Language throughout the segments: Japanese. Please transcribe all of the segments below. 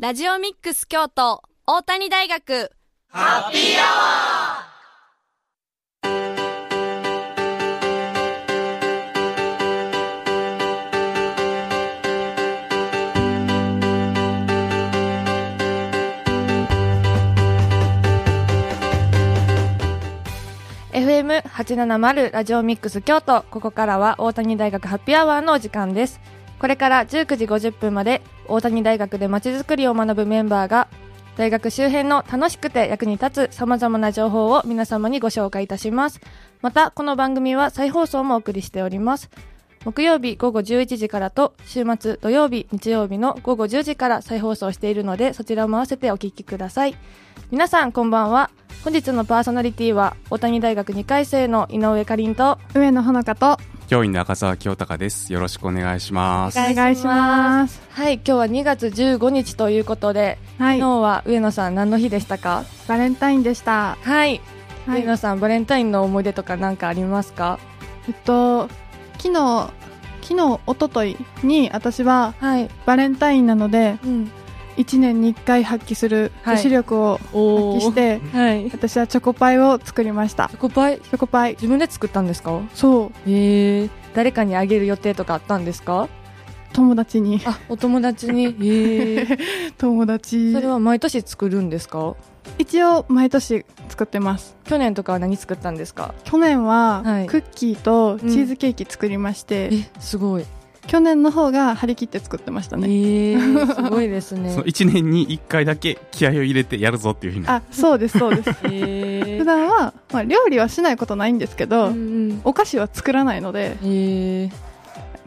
ラジオミックス京都大谷大学。ハッピーアワー FM870 ラジオミックス京都。ここからは大谷大学ハッピーアワーのお時間です。これから19時50分まで大谷大学でまちづくりを学ぶメンバーが大学周辺の楽しくて役に立つ様々な情報を皆様にご紹介いたします。また、この番組は再放送もお送りしております。木曜日午後11時からと週末土曜日日曜日の午後10時から再放送しているのでそちらも合わせてお聞きください皆さんこんばんは本日のパーソナリティは大谷大学2回生の井上かりんと上野ほのかと教員の赤澤清隆です。よろしくお願いします。お願いします。はい今日は2月15日ということで、はい昨日は上野さん何の日でしたか？バレンタインでした。はい、はい上野さんバレンタインの思い出とか何かありますか？えっと昨日昨日一昨日に私ははい、バレンタインなのでうん、1年に1回発揮するはい。女子力を発お揮して、はい。チ私はチョコパイを作りました。ョ。コパイ？チョコパイ。自分で作ったんですか？そう。へえ誰かにあげる予定とかあったんですか？友達に。あお友達に？へえ友達。それは毎年作るんですか？一応毎年作ってます。去年とかは何作ったんですか？去年ははい。クッキーとチーズケーキ作りまして、えすごい去年の方が張り切って作ってましたね。へえすごいですねその1年に1回だけ気合を入れてやるぞっていうふうに。あ、そうですそうです。へえ普段は、まあ、料理はしないことないんですけど、うんお菓子は作らないのでえ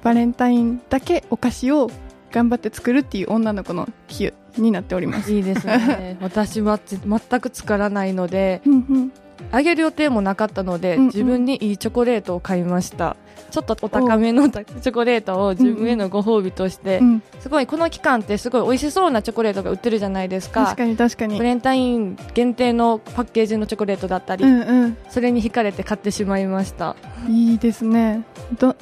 バレンタインだけお菓子を頑張って作るっていう女の子の日になっております。いいですね 私はぜ全く作らないのでうんうんあげる予定もなかったので、うんうん自分にいいチョコレートを買いましたちょっとお高めのチョコレートを自分へのご褒美として、うんすごいこの期間ってすごい美味しそうなチョコレートが売ってるじゃないですか確かに確かにバ。レンタイン限定のパッケージのチョコレートだったり、うんうん。それに惹かれて買ってしまいましたいいですね。ど、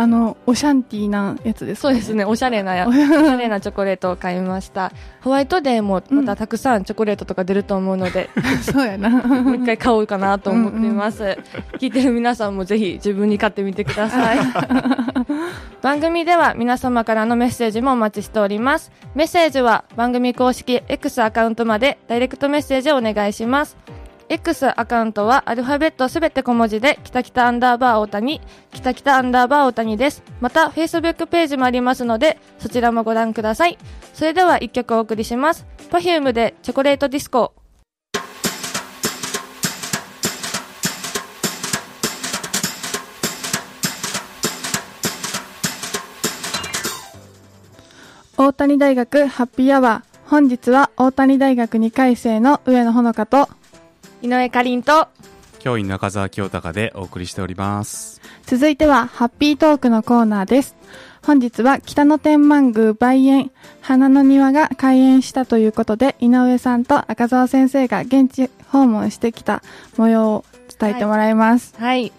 あの、オシャンティーなやつですか、そうですねおしゃれなや おしゃれなチョコレートを買いましたホワイトデーもまたたくさんチョコレートとか出ると思うので、そうやな。もう一回買おうかなと思っています。聞いてる皆さんもぜひ自分に買ってみてください。番組では皆様からのメッセージもお待ちしております。メッセージは番組公式 X アカウントまでダイレクトメッセージをお願いします。X アカウントはアルファベットすべて小文字で、きたきたアンダーバー大谷、きたきたアンダーバー大谷です。また、Facebook ページもありますので、そちらもご覧ください。それでは一曲お送りします。Perfume でチョコレートディスコ。大谷大学ハッピーアワー。本日は大谷大学2回生の上野ほのかと、井上かりんと、教員の赤澤清隆でお送りしております。続いてはハッピートークのコーナーです。本日は北野天満宮梅園花の庭が開園したということで、井上さんと赤澤先生が現地訪問してきた模様を伝えてもらいます。はい。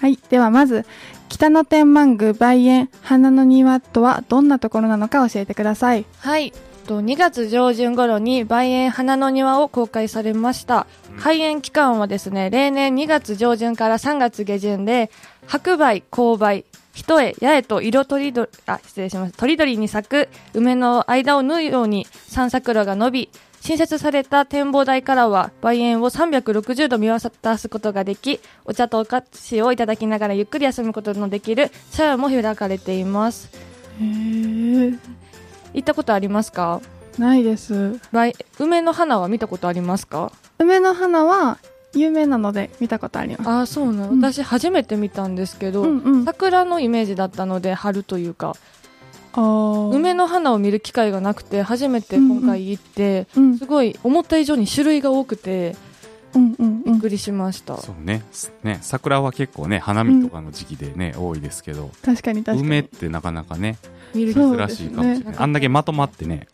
はい。ではまず、北野天満宮梅園花の庭とはどんなところなのか教えてください。はい。と2月上旬頃に梅園花の庭を公開されました。開園期間はですね、例年2月上旬から3月下旬で、白梅、紅梅、一重、八重と色とりどり、あ、失礼しました。とりどりに咲く梅の間を縫うように散桜が伸び、新設された展望台からは梅園を360度見渡すことができ、お茶とお菓子をいただきながらゆっくり休むことのできる茶屋も開かれています。へー。行ったことありますか？ないです。梅梅の花は見たことありますか？梅の花は有名なので見たことあります。ああそうなの、うん私初めて見たんですけど、うんうん。桜のイメージだったので春というか梅の花を見る機会がなくて初めて今回行って、うんすごい思った以上に種類が多くてうんうんうん。びっくりしました、そうね。すね、桜は結構ね、花見とかの時期でね、多いですけど、確かに確かに。梅ってなかなかね、珍しいかもしれない。あんだけまとまってね、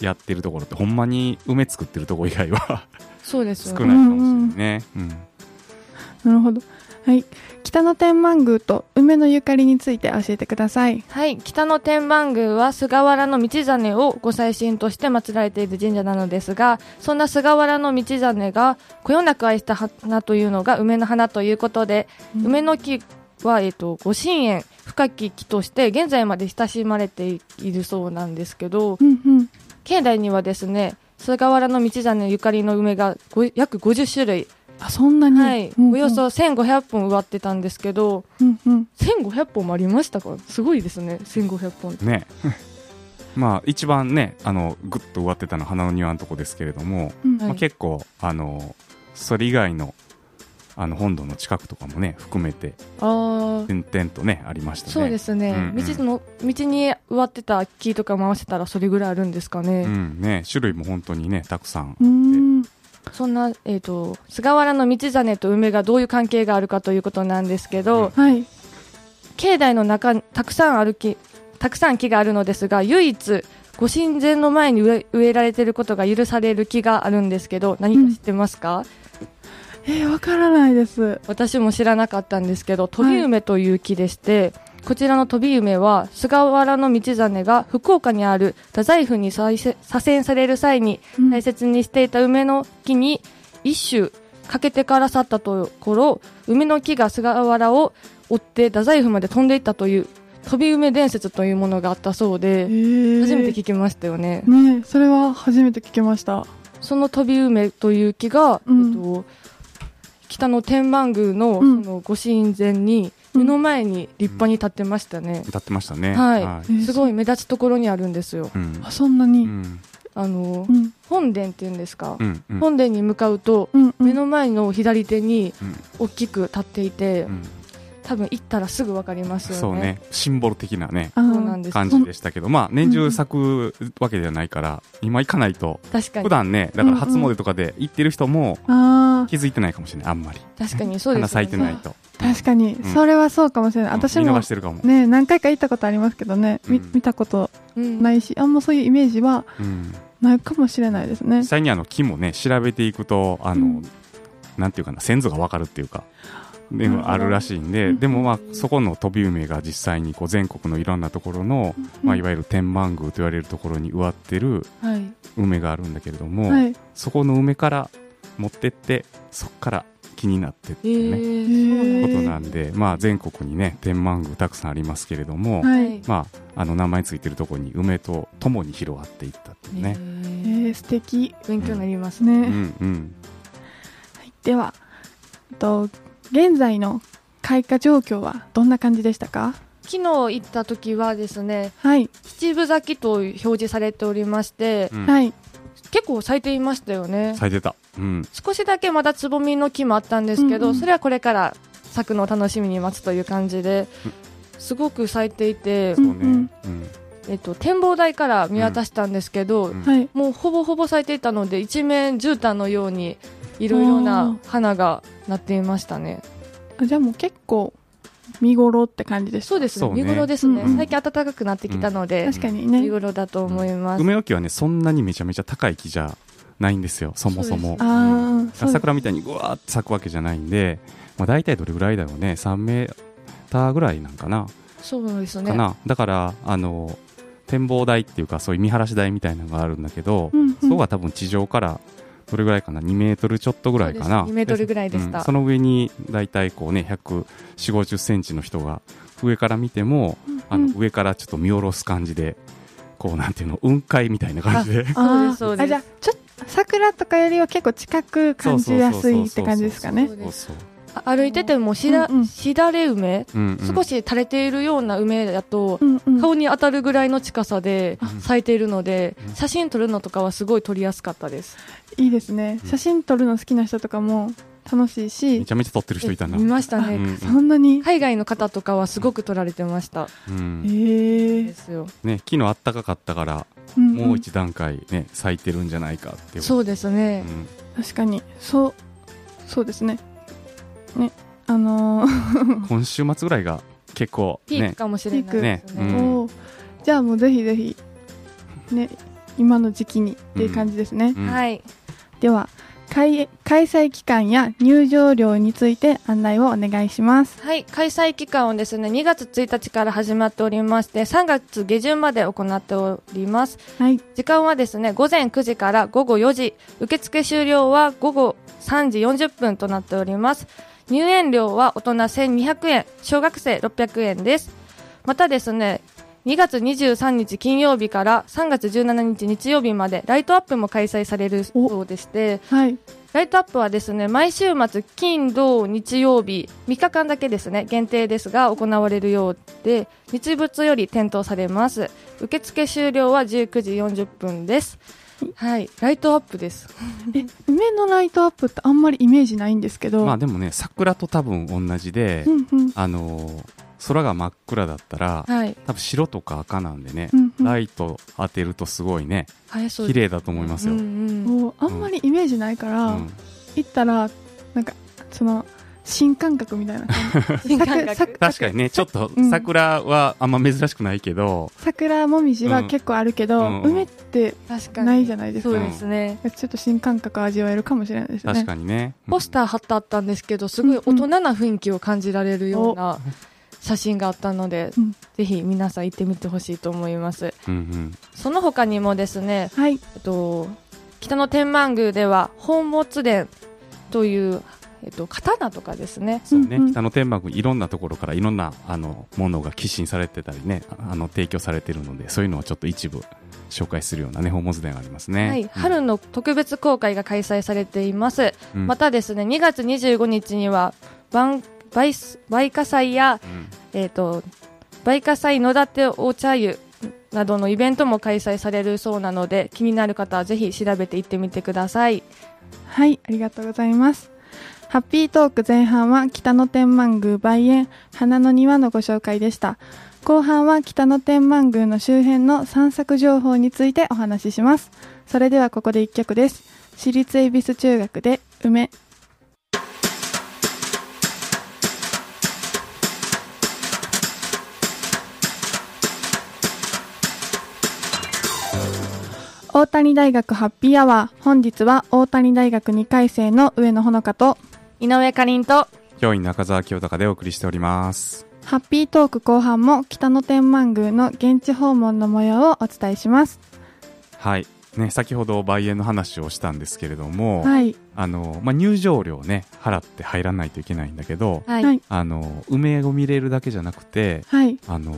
やってるところって、ほんまに梅作ってるところ以外はそうです少ないかもしれないね。うん。なるほど。はい。北野天満宮と梅のゆかりについて教えてください。はい、北の天満宮は菅原道真をご祭神として祀られている神社なのですが、そんな菅原道真がこよなく愛した花というのが梅の花ということで、うん梅の木は、えっと、ご神苑深き木として現在まで親しまれているそうなんですけど、うんうん。境内にはですね、菅原道真ゆかりの梅がご約50種類、あ、そんなに？はい、うんうんおよそ1500本植わってたんですけど、うんうん。1500本もありましたか？すごいですね、1500本って。ね まあ一番ねあのグッと植わってたのは花の庭のとこですけれども、うんはいまあ、結構あのそれ以外のあの本堂の近くとかもね含めてああ、点々とねありましたね。そうですね、うんうん。道の道に植わってた木とかも合わせたらそれぐらいあるんですかね、うんね。種類も本当にねたくさん。うーん。そんな、えー、と菅原道真と梅がどういう関係があるかということなんですけど、はい。境内の中にたくさんある木たくさん木があるのですが唯一ご神前の前に植え植えられていることが許される木があるんですけど何か知ってますか、えー、わからないです。私も知らなかったんですけど飛び梅という木でして、こちらの飛び梅は菅原道真が福岡にある太宰府に左遷される際にうん大切にしていた梅の木に一種かけてから去ったところ梅の木が菅原を追って太宰府まで飛んでいったという飛び梅伝説というものがあったそうえでー、初めて聞きましたよね。ねそれは初めて聞きました。その飛び梅という木が、うんえっと、北の天満宮の,、うん。そのご神前に目の前に立派に立ってましたね、歌ってましたね。はい。えーすごい目立つところにあるんですよ。うん。あ、そんなうに。ん。あの、うん。本殿っていうんですか、うんうん。本殿に向かうと、うん。うん。目の前の左手にうん。大きく立っていて、うん多分行ったらすぐ分かりますよね。そうね。シンボル的なね感じでしたけど。まあ年中咲くわけではないから今行かないと。確かに。普段ねだから初詣とかで行ってる人もあ気づいてないかもしれない。あんまり。確かにそうで花すよね。咲いてないと。あ、確かに、ん。それはそうかもしれない。うん。私も見逃し、てるかも。ね、何回か行ったことありますけどね、みうん。見たことうんないし、あんまそういうイメージはうん。ないかもしれないですね。実。際にあの木もね調べていくとあの、うん。なんていうかな先祖がわかるっていうかでもあるらしいんで、うんでもまあそこの飛び梅が実際にこう全国のいろんなところの、まあ、いわゆる天満宮と言われるところに植わってるはい梅があるんだけれども、はい。そこの梅から持ってってそこから木になってってえいうね、ー、そうなんだことなんで、まあ、全国にね天満宮たくさんありますけれども、はい。まあ、あの名前ついてるところに梅とともに広がっていったっていうね。ええーー、素敵。勉強になりますね、ね。うんうんでは、えっと、現在の開花状況はどんな感じでしたか？昨日行った時はですねはい。七分咲きと表示されておりましてうん。はい。結構咲いていましたよね。咲いてた、うん、少しだけまだつぼみの木もあったんですけど、うんうん。それはこれから咲くのを楽しみに待つという感じですごく咲いていて、そうね、うんうん。うん。えっと、展望台から見渡したんですけど、うん。はい。もうほぼほぼ咲いていたので一面絨毯のようにいろいろな花がなっていましたね。あじゃあもう結構見頃って感じですそうですね。見頃ですね、うんうん。最近暖かくなってきたので、確かにね。見頃だと思います、梅の木はねそんなにめちゃめちゃ高い木じゃないんですよそもそも。そうん。桜みたいにぐわーって咲くわけじゃないんで、まあ、大体どれぐらいだろうね3メーターぐらいなんかな,、そうですね。かな。だからあの展望台っていうかそういう見晴らし台みたいなのがあるんだけど、うんうん。そこが多分地上からどれぐらいかな？2メートルちょっとぐらいかな。そうです。2メートルぐらいでした。うん。その上に大体こうね1 4 5 0センチの人が上から見ても、あの上からちょっと見下ろす感じでこうなんていうの雲海みたいな感じで。あーそうですそうです。あじゃあちょっと桜とかよりは結構近く感じやすいって感じですかね。そうですそうあ歩いててもしだ,、うんうん。しだれ梅、うんうん。少し垂れているような梅だと、うんうん。顔に当たるぐらいの近さでうん咲いているので、うん写真撮るのとかはすごい撮りやすかったです。いいですね。写真撮るの好きな人とかも楽しいめしちゃめちゃ撮ってる人いたな。見ましたね、うんそんなに？海外の方とかはすごく撮られてました、うん。へえですよね、昨日あったかかったから、うん。もう一段階ね咲いてるんじゃないかって。そうですね、うん。確かに。そうそうですねねあのー。今週末ぐらいが結構ねピークかもしれないですね。ねうん。じゃあもうぜひぜひね今の時期にっていう感じですね、うん。はい。では開開催期間や入場料について案内をお願いします。はい、開催期間はですね、2月1日から始まっておりまして、3月下旬まで行っております。はい。時間はですね、午前9時から午後4時、受付終了は午後3時40分となっております。入園料は大人1200円、小学生600円です。またですね、2月23日金曜日から3月17日日曜日までライトアップも開催されるそうでして、はい。ライトアップはですね、毎週末金土日曜日3日間だけですね、限定ですが行われるようで、日没より点灯されます。受付終了は19時40分です。はい、ライトアップです。え、梅のライトアップってあんまりイメージないんですけど。まあでもね桜と多分同じで、うんうん。あのー空が真っ暗だったら、はい、多分白とか赤なんでね、うんうん。ライト当てるとすごいねはい、綺麗だと思いますよ、ううんんうん。おあんまりイメージないから、うん。行ったら、なんか、その、新感覚みたいな感じ。新感覚さく確かにねちょっとうん桜はあんま珍しくないけど、桜もみじは結構あるけど、うんうん梅って確かに。ないじゃないですか。そうですね。ちょっと新感覚味わえるかもしれないですね。確かにねポスター貼ってあったんですけど、すごい大人な雰囲気を感じられるような写真があったので、うんぜひ皆さん行ってみてほしいと思います。うんうんその他にもですね、はい。えっと、北野天満宮では宝物殿という、えっと、刀とかですね。そうね、うんうん。北の天幕いろんなところからいろんなあのものが寄進されてたりねああの提供されてるのでそういうのをちょっと一部紹介するようなね宝物殿がありますね、はい、うん。春の特別公開が開催されています、うん。またですね2月25日には晩梅梅花祭や、うん。えっと梅花祭野立お茶湯などのイベントも開催されるそうなので気になる方はぜひ調べて行ってみてください。はい、ありがとうございます。ハッピートーク前半は北野天満宮梅園花の庭のご紹介でした。後半は北野天満宮の周辺の散策情報についてお話しします。それではここで一曲です。私立恵比寿中学で梅。大谷大学ハッピーアワー本日は大谷大学2回生の上野ほのかと井上かりんと教員中澤清隆でお送りしております。ハッピートーク後半も北野天満宮の現地訪問の模様をお伝えします。はい。ね先ほど梅園の話をしたんですけれども、はい。あのまあ、入場料ね払って入らないといけないんだけどはい、はい。あの梅を見れるだけじゃなくてはい。あの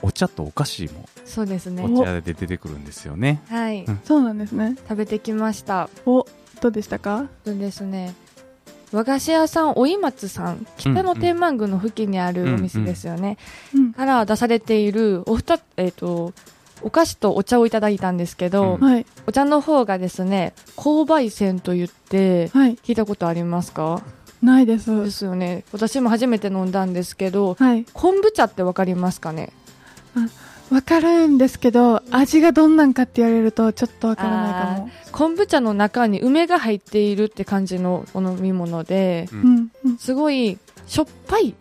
お茶とお菓子もそうですね。お茶で出てくるんですよね。はい。うん。そうなんですね。食べてきました。おどうでしたか？そうですね和菓子屋さんおい松さん北野天満宮の付近にあるお店ですよね、うん。から出されているお二つえっ、とお菓子とお茶をいただいたんですけど、うん。はい。お茶の方がですね紅梅煎と言ってはい。聞いたことありますか？ないです。ですよね。私も初めて飲んだんですけどはい。昆布茶ってわかりますかね？わかるんですけど味がどんなんかって言われるとちょっとわからないかも。昆布茶の中に梅が入っているって感じのお飲み物でううんうん。すごいしょっぱい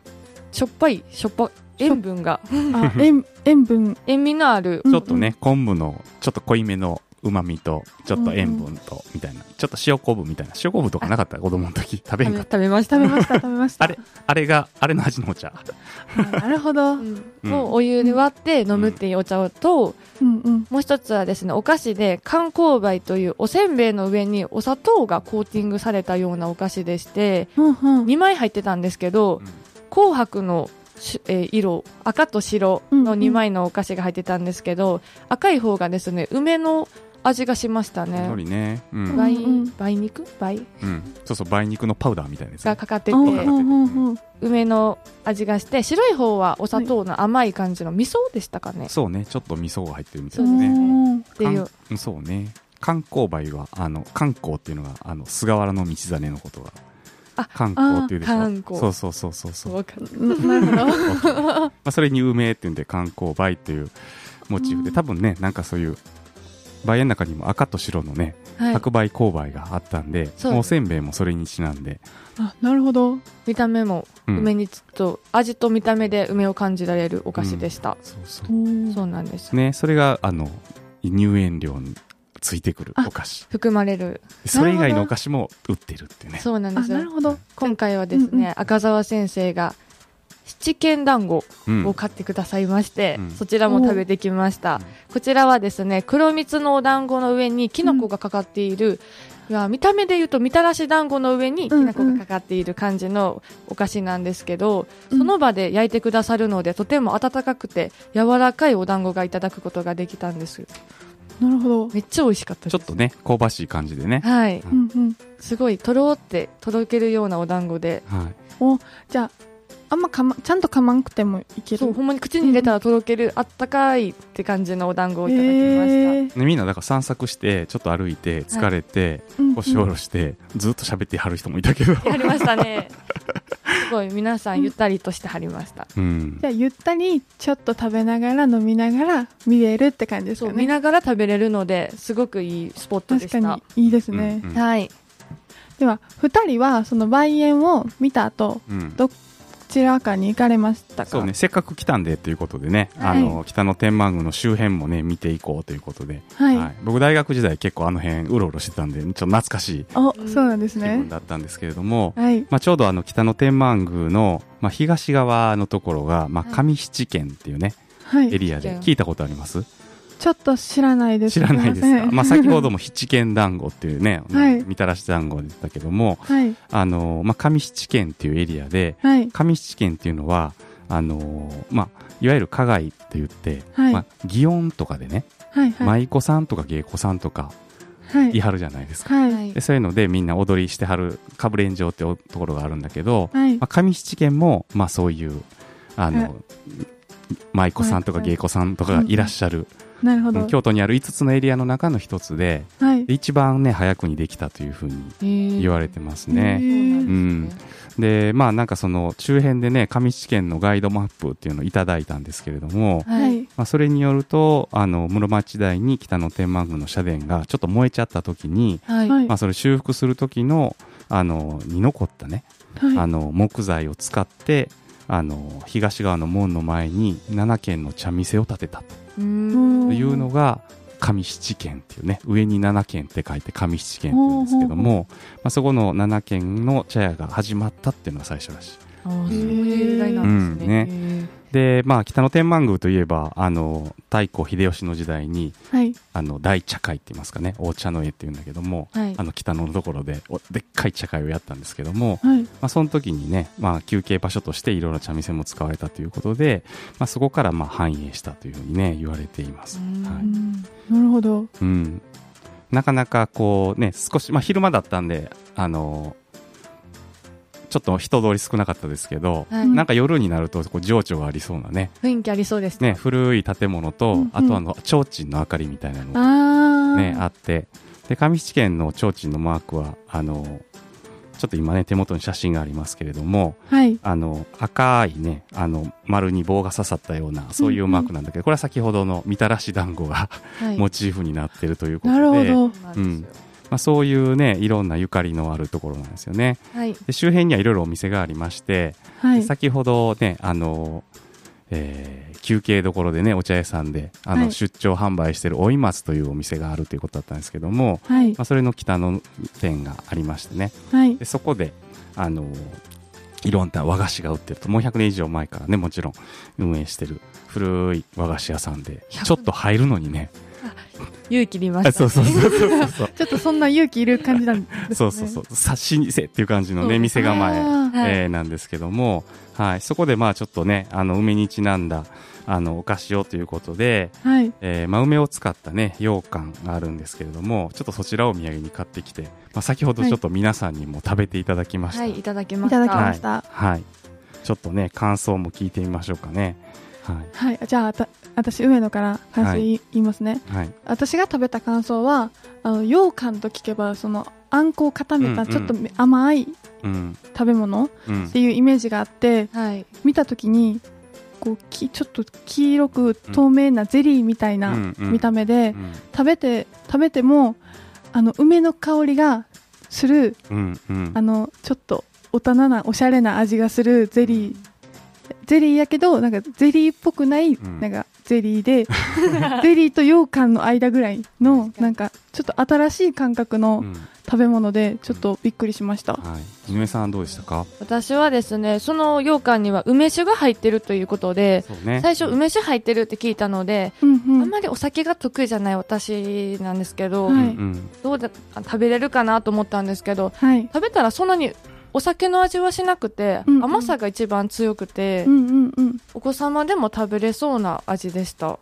しょっぱいしょっぱ塩分が。あ塩塩分。塩味のある。ちょっとね、昆布のちょっと濃いめのうまみとちょっと塩分とみたいな、ちょっと塩昆布みたいな。塩昆布とかなかった？子供の時。食べへんかった？食べました食べました食べました。あれあれがあれの味のお茶。あなるほど。うん。うんをお湯で割って飲むっていうお茶と、うんもう一つはですねお菓子で観光梅というおせんべいの上にお砂糖がコーティングされたようなお菓子でしてうんうん。2枚入ってたんですけど紅白のし、えー色赤と白の2枚のお菓子が入ってたんですけど、赤い方がですね梅の味がしましたね。ね。うん、梅梅肉？梅？うん、そうそう梅肉のパウダーみたいなやつ。がかかってて。梅の味がして白い方はお砂糖の甘い感じの味噌でしたかね、そうね。ちょっと味噌が入ってるみたそいうですね。うん。っていう。そうね。観光梅はあの観光っていうのがあの菅原道真のことが。あ観光っていうでしょ？あ観光。そうそうそうそうそう。わかるなるほど。まあ、それに梅っていうんで観光梅っていうモチーフで多分ねなんかそういう梅園の中にも赤と白のね、はい。白梅紅梅があったんでおせんべいもそれにちなんで、あなるほど。見た目もうん。梅にちょっと味と見た目で梅を感じられるお菓子でした、そうそう。おーそうなんです。ねそれがあの入園料ついてくるお菓子。含まれる。それ以外のお菓子も売ってるってね。あそうなんですよ。なるほど。今回はですね、うんうん赤澤先生が七軒団子うんを買ってくださいまして、うんそちらも食べてきました。こちらはですね、黒蜜のお団子の上にきな粉がかかっている、いや見た目で言うとみたらし団子の上にきな粉がかかっている感じのお菓子なんですけど、うんその場で焼いてくださるのでとても温かくて柔らかいお団子がいただくことができたんですなるほど。めっちゃ美味しかったですちょっとね、香ばしい感じでね。はいうんうん。すごいとろーってとろけるようなお団子ではい。じゃあ、あんまかま、ちゃんとかまんくてもいける？そうほんまに口に入れたらとろける、あったかいって感じのお団子をいただきました、みんなだから散策して、ちょっと歩いて、疲れて、うんうん腰を下ろして、ずっと喋ってはる人もいたけど。やりましたね すごい皆さんゆったりとしてはりました、うんじ。ゃあ、ゆったり、ちょっと食べながら飲みながら見れるって感じですかね？そう見ながら食べれるのですごくいいスポットでした確かにいいですね。うんはいでは、二人はその梅園を見た後、うんどちらかに行かれましたか？そうね、せっかく来たんでということでね、はいあの、北の天満宮の周辺もね、見ていこうということで、はい。僕大学時代結構あの辺うろうろしてたんで、ちょっと懐かしいお、そうなんです気ね分。だったんですけれども、はい。まあ、ちょうどあの北の天満宮の、まあ、東側のところが、まあ、はい上七軒っていうね、はい。エリアで聞いたことあります？ちょっと知らないです。知らないですか、いまあ、先ほども七軒団子っていうね、はいみたらし団子でしたけども、はい。あの、まあ、上七軒っていうエリアで、はい。上七軒っていうのは、あの、まあ、いわゆる加害って言って、はいまあ、祇園とかでね、はい。はい。舞妓さんとか芸妓さんとかはいいはるじゃないですか。はい。はいでそういうのでみんな踊りしてはるかぶれん場っていうところがあるんだけど、はいまあ、上七軒も、まあ、そういうあはいの、舞妓さんとか芸妓さんとかがいらっしゃる、なるほど。京都にある5つのエリアの中の一つではい。で一番ね早くにできたというふうに言われてますへね。ーうんでまあなんかその周辺でね上七軒のガイドマップっていうのをいただいたんですけれども、ははいい。まあ、それによるとあの室町時代に北の天満宮の社殿がちょっと燃えちゃった時に、はいはい。まあ、それ修復する時のあのに残ったね、はいあの木材を使ってあの東側の門の前に7軒の茶店を建てたうーんというのが上七軒っていうね上に7軒って書いて上七軒って言うんですけども、まあ、そこの7軒の茶屋が始まったっていうのが最初らしい。あーそういう由来なんですね,うんへー、でまあ北の天満宮といえばあの太閤秀吉の時代にはい。あの大茶会って言いますかね大茶の絵っていうんだけども、はいあの北のところでおでっかい茶会をやったんですけども、はい。まあ、その時にね、まあ、休憩場所としていろいろ茶店も使われたということで、まあ、そこからまあ繁栄したというふうにね言われています、うんはいうんなるほど。うん、なかなかこうね少し、まあ、昼間だったんであのちょっと人通り少なかったですけど、はい。なんか夜になるとこう情緒がありそうなね。雰囲気ありそうですね。古い建物と、うんうん。あとあの提灯の明かりみたいなのが。ね、あって、で、上七軒の提灯のマークは、あの、ちょっと今ね、手元に写真がありますけれども、はい。あの、赤いね、あの、丸に棒が刺さったような、そういうマークなんだけど、これは先ほどのみたらし団子が はい。モチーフになってるということで、なるほど。うんまあ、そういうね、いろんなゆかりのあるところなんですよね。はいで周辺にはいろいろお店がありまして、はい。先ほどね、あの、えー休憩どころでね、お茶屋さんで、あの、はい出張販売してるおい松というお店があるということだったんですけども、はいま。あ、それの北の店がありましてねはいで。そこであのいろんな和菓子が売ってるともう100年以上前からねもちろん運営してる古い和菓子屋さんで100ちょっと入るのにね勇気りました、ね、そうそうそうそうそう ちょっとそんな勇気いる感じなんですね。そうそうそうさ老舗っていう感じのね店構え、えーなんですけども、はい、そこでまあちょっとねあの梅にちなんだあのお菓子をということで、はい。えーまあ、梅を使ったね羊羹があるんですけれどもちょっとそちらをお土産に買ってきて、まあ、先ほどちょっと皆さんにも食べていただきました、はいいただきましたいただきました。はい。ちょっとね、感想も聞いてみましょうかね。ははい。じゃあ、あた私、上野から感想言い,、ますね。い。はい。私が食べた感想は、あの、羊羹と聞けば、その、あんこを固めたちょっと甘いうん。食べ物っうんて。いうイメージがあって、はい見たときに、こうきちょっと黄色く透明なゼリーみたいな見た目で、うん食べて食べてもあの梅の香りがするうん。うんあのちょっと大人なおしゃれな味がするゼリーゼリーやけどなんかゼリーっぽくない、ん。なんかゼリーで、ゼリーと羊羹の間ぐらいの、なんか、ちょっと新しい感覚うのん。食べ物で、ちょっとびっくりしました。はい、井上さんどうでしたか？私はですね、その羊羹には梅酒が入ってるということで、そうね。最初梅酒入ってるって聞いたので、うんうん。あんまりお酒が得意じゃない私なんですけど、はい。うん。どうだ食べれるかなと思ったんですけど、はい。食べたらそんなにお酒の味はしなくて、うんうん甘さが一番強くて、うんうんうん。お子様でも食べれそうな味でした。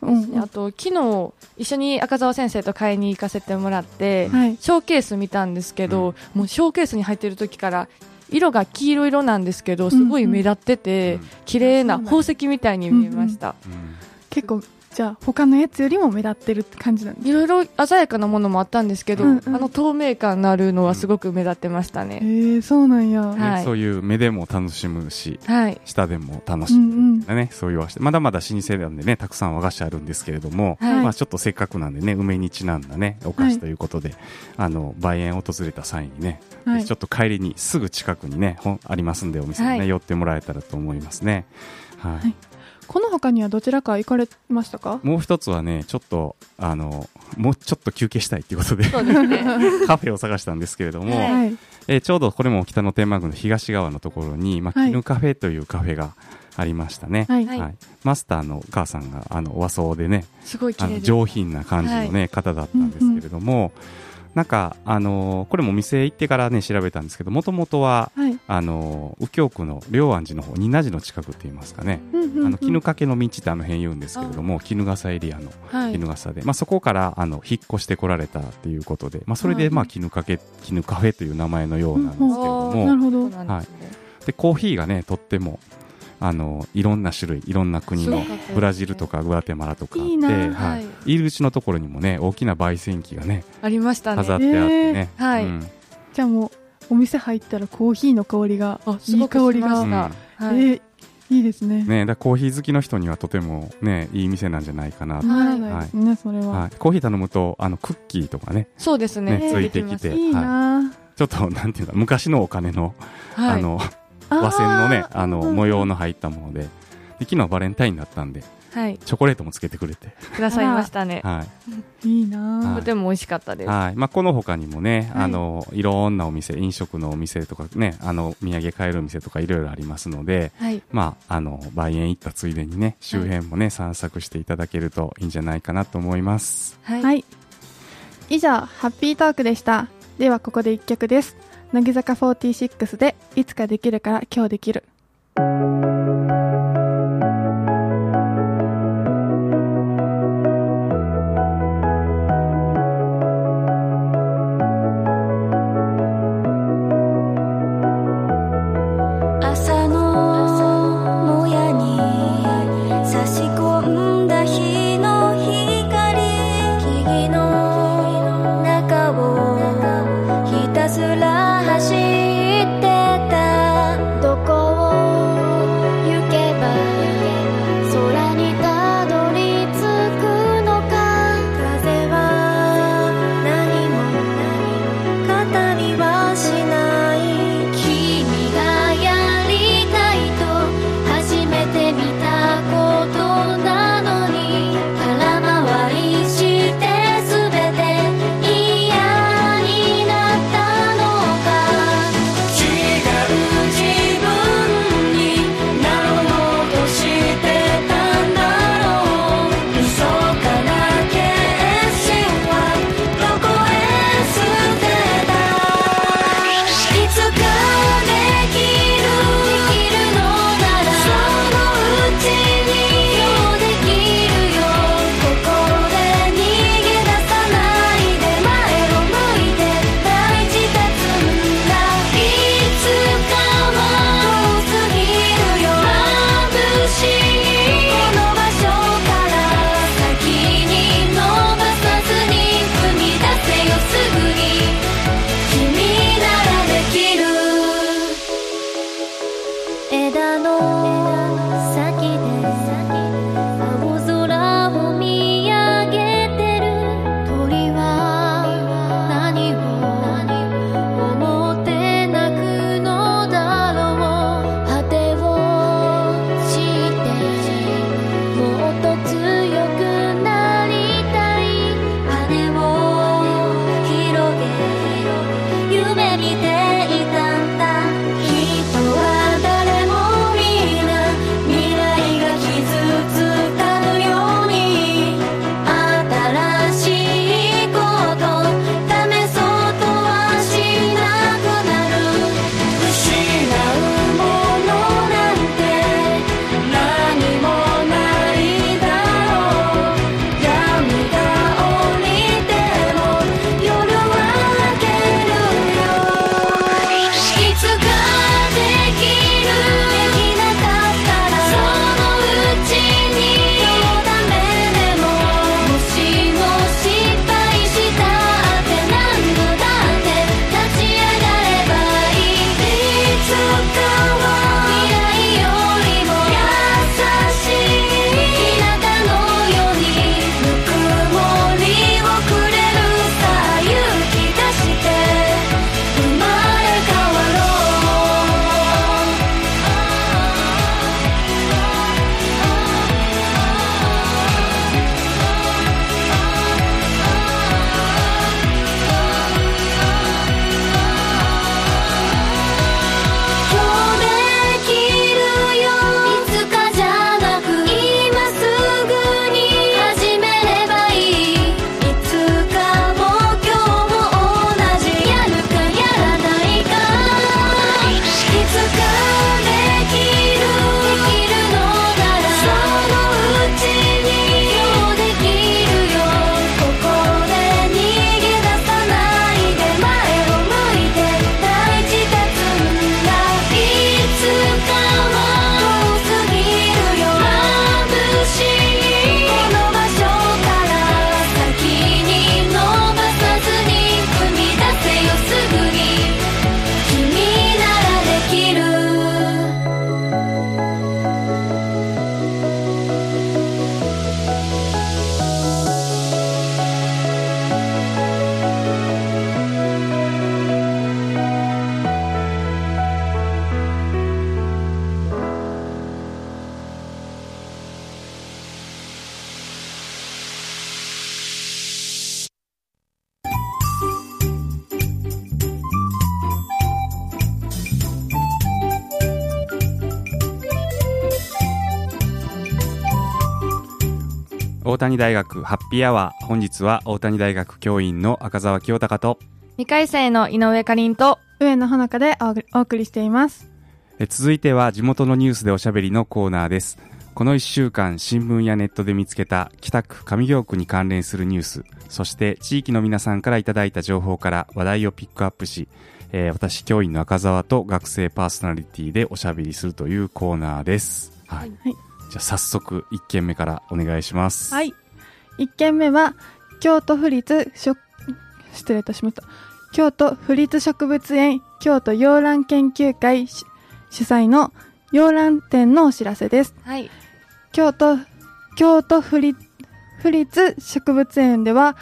うんうんあと、昨日、一緒に赤澤先生と買いに行かせてもらって、はい。ショーケース見たんですけど、もうショーケースに入ってる時から、色が黄色色なんですけど、すごい目立ってて、うん綺麗な宝石みたいに見えました。うん結構、じゃあ、他のやつよりも目立ってるって感じなんですいろいろ鮮やかなものもあったんですけど、うんうん。あの透明感のあるのはすごく目立ってましたね。えー、そうなんや。はい。ねそういう目でも楽しむしはい。舌でも楽うしむ。んうん。ね、そういう和菓子まだまだ老舗なんでねたくさん和菓子あるんですけれども、はい。まあ、ちょっとせっかくなんでね梅にちなんだねお菓子ということで、あの梅園訪れた際にね、はい。ちょっと帰りにすぐ近くにねありますんでお店にね、はい。寄ってもらえたらと思いますね。はい、はいこの他にはどちらか行かれましたか？もう一つはねちょっとあのもうちょっと休憩したいということで。カフェを探したんですけれども、はいはい。えーちょうどこれも北野天満宮の東側のところに、まあ、はい絹カフェというカフェがありましたね、はい。はいはい、マスターのお母さんがあの和装でねすごい綺あの。上品な感じの、ね方だったんですけれども、なんか、あのーこれも店行ってからね調べたんですけどもともとははい。あのー右京区の龍安寺の方仁和寺の近くって言いますかね、うんうんうんあの絹かけの道ってあの辺言うんですけれども衣笠エリアのはい。衣笠で、まあ、そこからあの引っ越してこられたっていうことで、まあ、それで、はいまあ、絹かけ絹カフェという名前のようなんですけれども、なるほど。そうなんですね。でコーヒーがねとってもあのいろんな種類いろんな国のブラジルとかグアテマラとかあっていいなはいはい入り口のところにもね大きな焙煎機がねありましたね。飾ってあってね、えーはいうんじゃあもう、お店入ったらコーヒーの香りが、いいごく香りが。うんたはい。えー、いいですね。ね、だコーヒー好きの人にはとてもねいい店なんじゃないかなと、ならないですね、それは。はい、コーヒー頼むとあのクッキーとかねそうですね。ねついてきて出いいなちょっとなんていうか昔のお金の。あのぁ和製のねあのうん模様の入ったものでで昨日バレンタインだったんではい。チョコレートもつけてくれて、くださいましたね。はいいいなぁはいとても美味しかったです。はいまあ、この他にもね、はいあのいろんなお店飲食のお店とかねあの土産買えるお店とかいろいろありますので、はい。まあ、あの梅園行ったついでにね周辺もね、散策していただけるといいんじゃないかなと思いますはい。はい。以上、ハッピートークでした。では、ここで一曲です。乃木坂46で、いつかできるから今日できる。見て大谷大学ハッピーアワー本日は大谷大学教員の赤澤清隆と2回生の井上かりんと、上野ほのかでおお送りしています。え続いては地元のニュースでおしゃべりのコーナーです。この1週間新聞やネットで見つけた北区上京区に関連するニュース。そして地域の皆さんからいただいた情報から話題をピックアップし、えー私教員の赤澤と学生パーソナリティでおしゃべりするというコーナーです。はい、はいじゃあ早速1件目からお願いしますはい。1件目は、京都府立植、失礼いたしました。京都府立植物園京都洋蘭研究会主主催の洋蘭展のお知らせです。はい。京都、京都府立府立植物園では、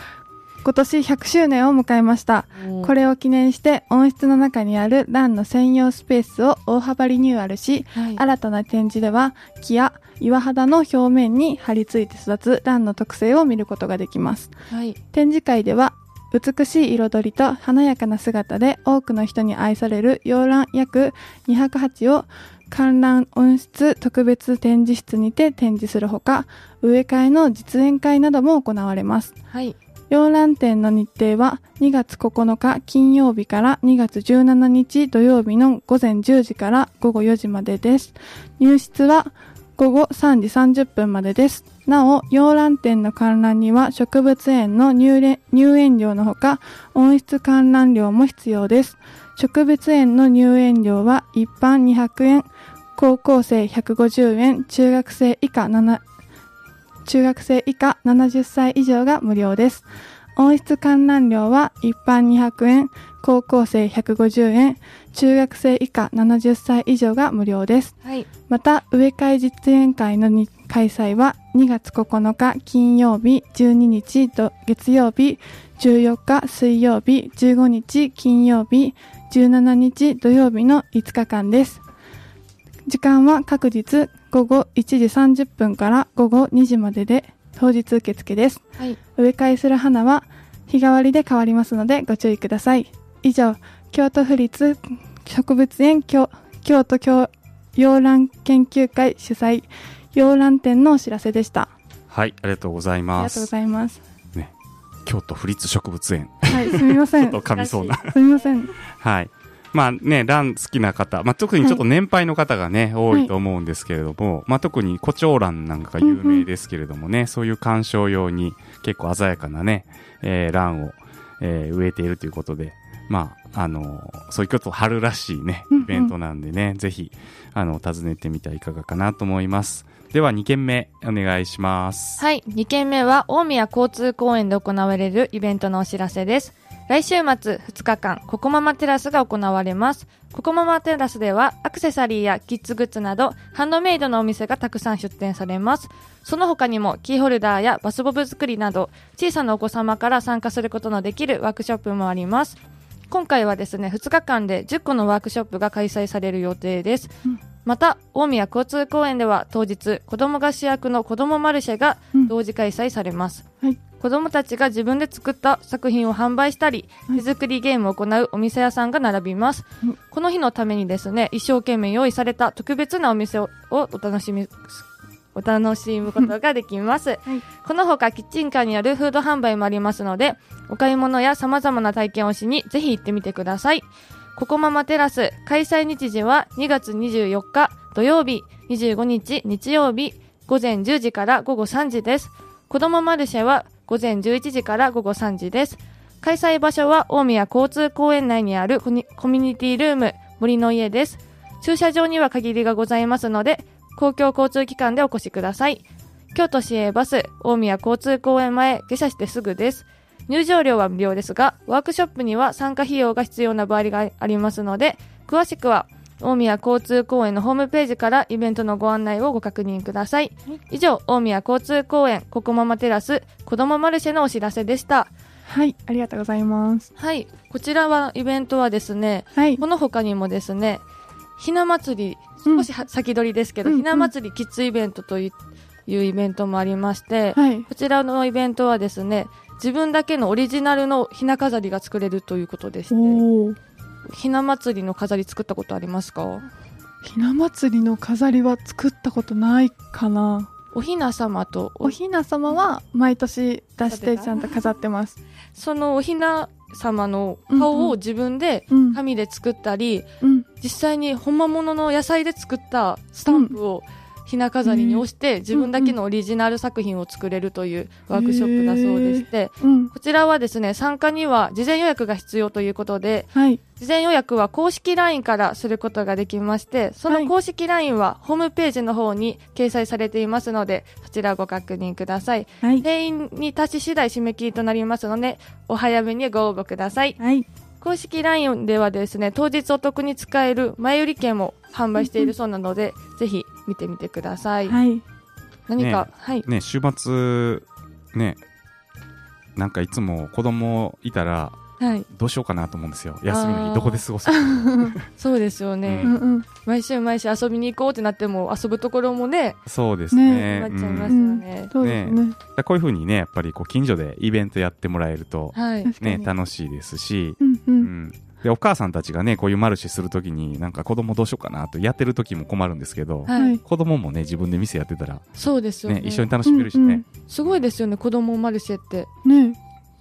今年100周年を迎えました。これを記念して温室の中にあるランの専用スペースを大幅リニューアルし、はい。新たな展示では木や岩肌の表面に張り付いて育つランの特性を見ることができますはい。展示会では美しい彩りと華やかな姿で多くの人に愛される洋蘭約200鉢を観覧温室特別展示室にて展示するほか植え替えの実演会なども行われますはい。洋蘭展の日程は2月9日金曜日から2月17日土曜日の午前10時から午後4時までです。入室は午後3時30分までです。なお、洋蘭展の観覧には植物園の入園料のほか温室観覧料も必要です。植物園の入園料は一般200円、高校生150円、中学生以下7中学生以下70歳以上が無料です。温室観覧料は一般200円、高校生150円、中学生以下70歳以上が無料です。はい。また、植え替え実演会のに開催は2月9日金曜日、12日と月曜日、14日水曜日、15日金曜日、17日土曜日の5日間です。時間は各日午後1時30分から午後2時までで当日受付です。はい。植え替えする花は日替わりで変わりますのでご注意ください。以上、京都府立植物園京京都京洋蘭研究会主催洋蘭展のお知らせでした。はいありがとうございありますがとうございます。京都府立植物園はい、すみません。ちょっと噛みそうなすみません。はい。まあね、ラン好きな方、まあ特にちょっと年配の方がね、多いと思うんですけれども、まあ特に胡蝶蘭なんかが有名ですけれどもね、そういう鑑賞用に結構鮮やかなね、えー、ランを、えー植えているということで、まあ、あのそういうこと春らしいね、うんうんイベントなんでね、ぜひ、あの、訪ねてみてはいかがかなと思います。では2件目、お願いします。はい。2件目は、大宮交通公園で行われるイベントのお知らせです。来週末2日間、ココママテラスが行われます。ココママテラスでは、アクセサリーやキッズグッズなど、ハンドメイドのお店がたくさん出店されます。その他にも、キーホルダーやバスボブ作りなど、小さなお子様から参加することのできるワークショップもあります。今回はですね、2日間で10個のワークショップが開催される予定です。また、大宮交通公園では当日、子供が主役の子供マルシェがうん同時開催されます。はい子供たちが自分で作った作品を販売したり、はい手作りゲームを行うお店屋さんが並びます。うんこの日のためにですね、一生懸命用意された特別なお店ををお楽しみ、お楽しむことができます。この他、キッチンカーによるフード販売もありますので、お買い物や様々な体験をしにぜひ行ってみてください。ココママテラス開催日時は2月24日土曜日、25日日曜日、午前10時から午後3時です。子供マルシェは午前11時から午後3時です。開催場所は大宮交通公園内にあるココミュニティルーム森の家です。駐車場には限りがございますので、公共交通機関でお越しください。京都市営バス大宮交通公園前下車してすぐです。入場料は無料ですが、ワークショップには参加費用が必要な場合がありますので、詳しくは大宮交通公園のホームページからイベントのご案内をご確認ください。以上、大宮交通公園ココママテラス子供マルシェのお知らせでした。はい、ありがとうございます。はい、こちらはイベントはですね、はい。この他にもですね、ひな祭り、うん少しは先取りですけど、うんひな祭りキッズイベントというイベントもありまして、はい。こちらのイベントはですね、自分だけのオリジナルのひな飾りが作れるということでして。ひな祭りの飾り作ったことありますか？ひな祭りの飾りは作ったことないかな。おひな様とおひな様は毎年出してちゃんと飾ってます。そのおひな様の顔を自分でうん。紙で作ったり、うん。実際に本物の野菜で作ったスタンプをひな飾りに押して、自分だけのオリジナル作品を作れるというワークショップだそうでして、うん。こちらはですね、参加には事前予約が必要ということで、はい。事前予約は公式 LINE からすることができまして、その公式 LINE はホームページの方に掲載されていますので、そちらをご確認ください。はい。定員に達し次第締め切りとなりますので、お早めにご応募ください。はい。公式 LINE ではですね、当日お得に使える前売り券も販売しているそうなので、ぜひ見てみてください。はい。何か、ねはい。ね、週末、ね、なんかいつも子供いたら、はい。どうしようかなと思うんですよ。休みの日、どこで過ごす そうですよね。うんうん。毎週毎週遊びに行こうってなっても、遊ぶところもね、そうですね。なっちゃいますようんね。こういうふうにね、やっぱりこう近所でイベントやってもらえると、はい。ね。楽しいですし、うんう。うんん。で、お母さんたちがね、こういうマルシェするときに、なんか子供どうしようかなとやってるときも困るんですけど、はい。はい。子供もね、自分で店やってたら、そうですよね。ね、一緒に楽しめるしね。すごいですよね、子供マルシェって。ね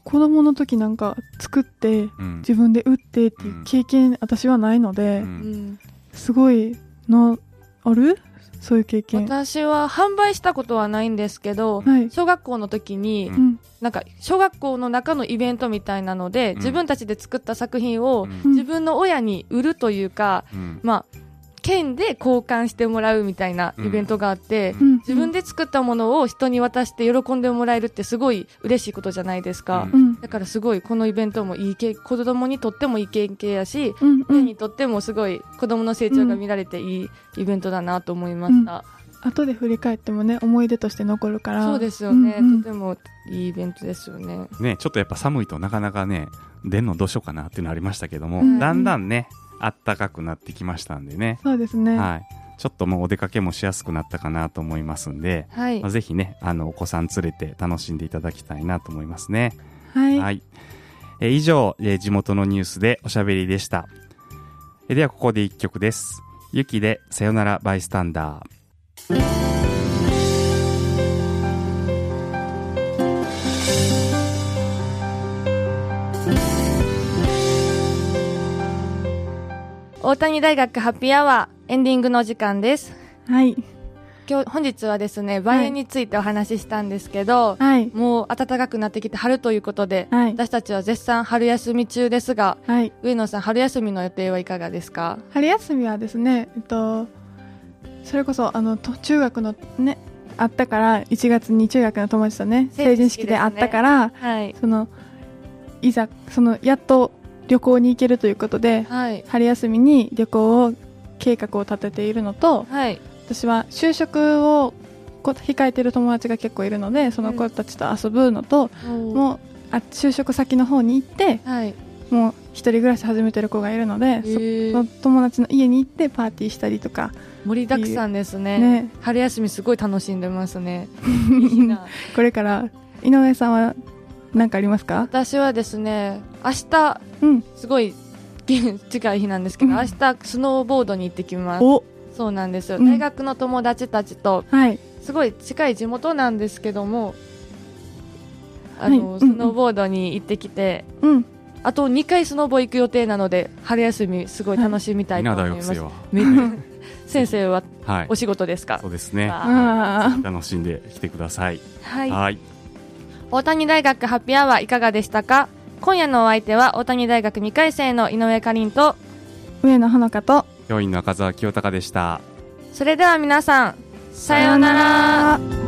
子供の時なんか作って、うん。自分で売ってっていう経験、私はないのでう、。うんん。すごいの、ある？そういう経験。私は販売したことはないんですけど、はい。小学校の時に、ううん。なんか小学校の中のイベントみたいなので、うん自分たちで作った作品をうん自分の親に売るというか、うんまあ、券で交換してもらうみたいなイベントがあって、うんうん。自分で作ったものを人に渡して喜んでもらえるってすごい嬉しいことじゃないですか。うんうん。だからすごいこのイベントもいい経子供にとってもいい経験やし、うん。うん親に。とってもすごい子供の成長が見られていいイベントだなと思いました。後で振り返ってもね、思い出として残るから。そうですよね、うんうんとてもいいイベントですよね。ね、ちょっとやっぱ寒いとなかなかね、出んのどうしようかなっていうのありましたけども、うんだんだんね、あったかくなってきましたんでね、そうですね。はい。ちょっともうお出かけもしやすくなったかなと思いますんで、はいまあ、。ぜひね、あの、お子さん連れて楽しんでいただきたいなと思いますね。はい。はい。えー以上、えー地元のニュースでおしゃべりでした。えーでは、ここで一曲です。ゆきで、さよならバイスタンダー。大谷大学ハッピーアワーエンディングの時間です。はい。今日、本日はですね、梅園についてお話ししたんですけど、はい。もう暖かくなってきて春ということで、はい。私たちは絶賛春休み中ですが、はい。上野さん、春休みの予定はいかがですか？春休みはですね、えっと、それこそ、あの、と中学のね、あったから、1月に中学の友達とね、成成人式人式であったから、はい。その、いざ、その、やっと旅行に行けるということで、はい。春休みに旅行を、計画を立てているのと、はい。私は就職をこ控えてる友達が結構いるので、その子たちと遊ぶのと、ももう、あ就職先の方に行って、う、はい。もう一人暮らし始めてる子がいるので、その友達の家に行ってパーティーしたりとか、盛りだくさんですね。ね春休みすごい楽しんでますね。いいなこれから井上さんは何かありますか？私はですね、明日、うんすごい近い 日なんですけど、うん明日スノーボードに行ってきます。おそうなんですよ。うん大学の友達たちと、はいすごい近い地元なんですけども、あの、はいスノーボードに行ってきて、うんあと2回スノーボー行く予定なので、春休みすごい楽しみたいと稲思います。は。め 先生ははいお。仕事ですか？そうですね。楽しんできてください。はい。はい。大谷大学ハッピーアワーいかがでしたか？今夜のお相手は大谷大学2回生の井上かりんと、ー上野花香と教員の赤澤清隆でした。それでは皆さん、さようなら。ら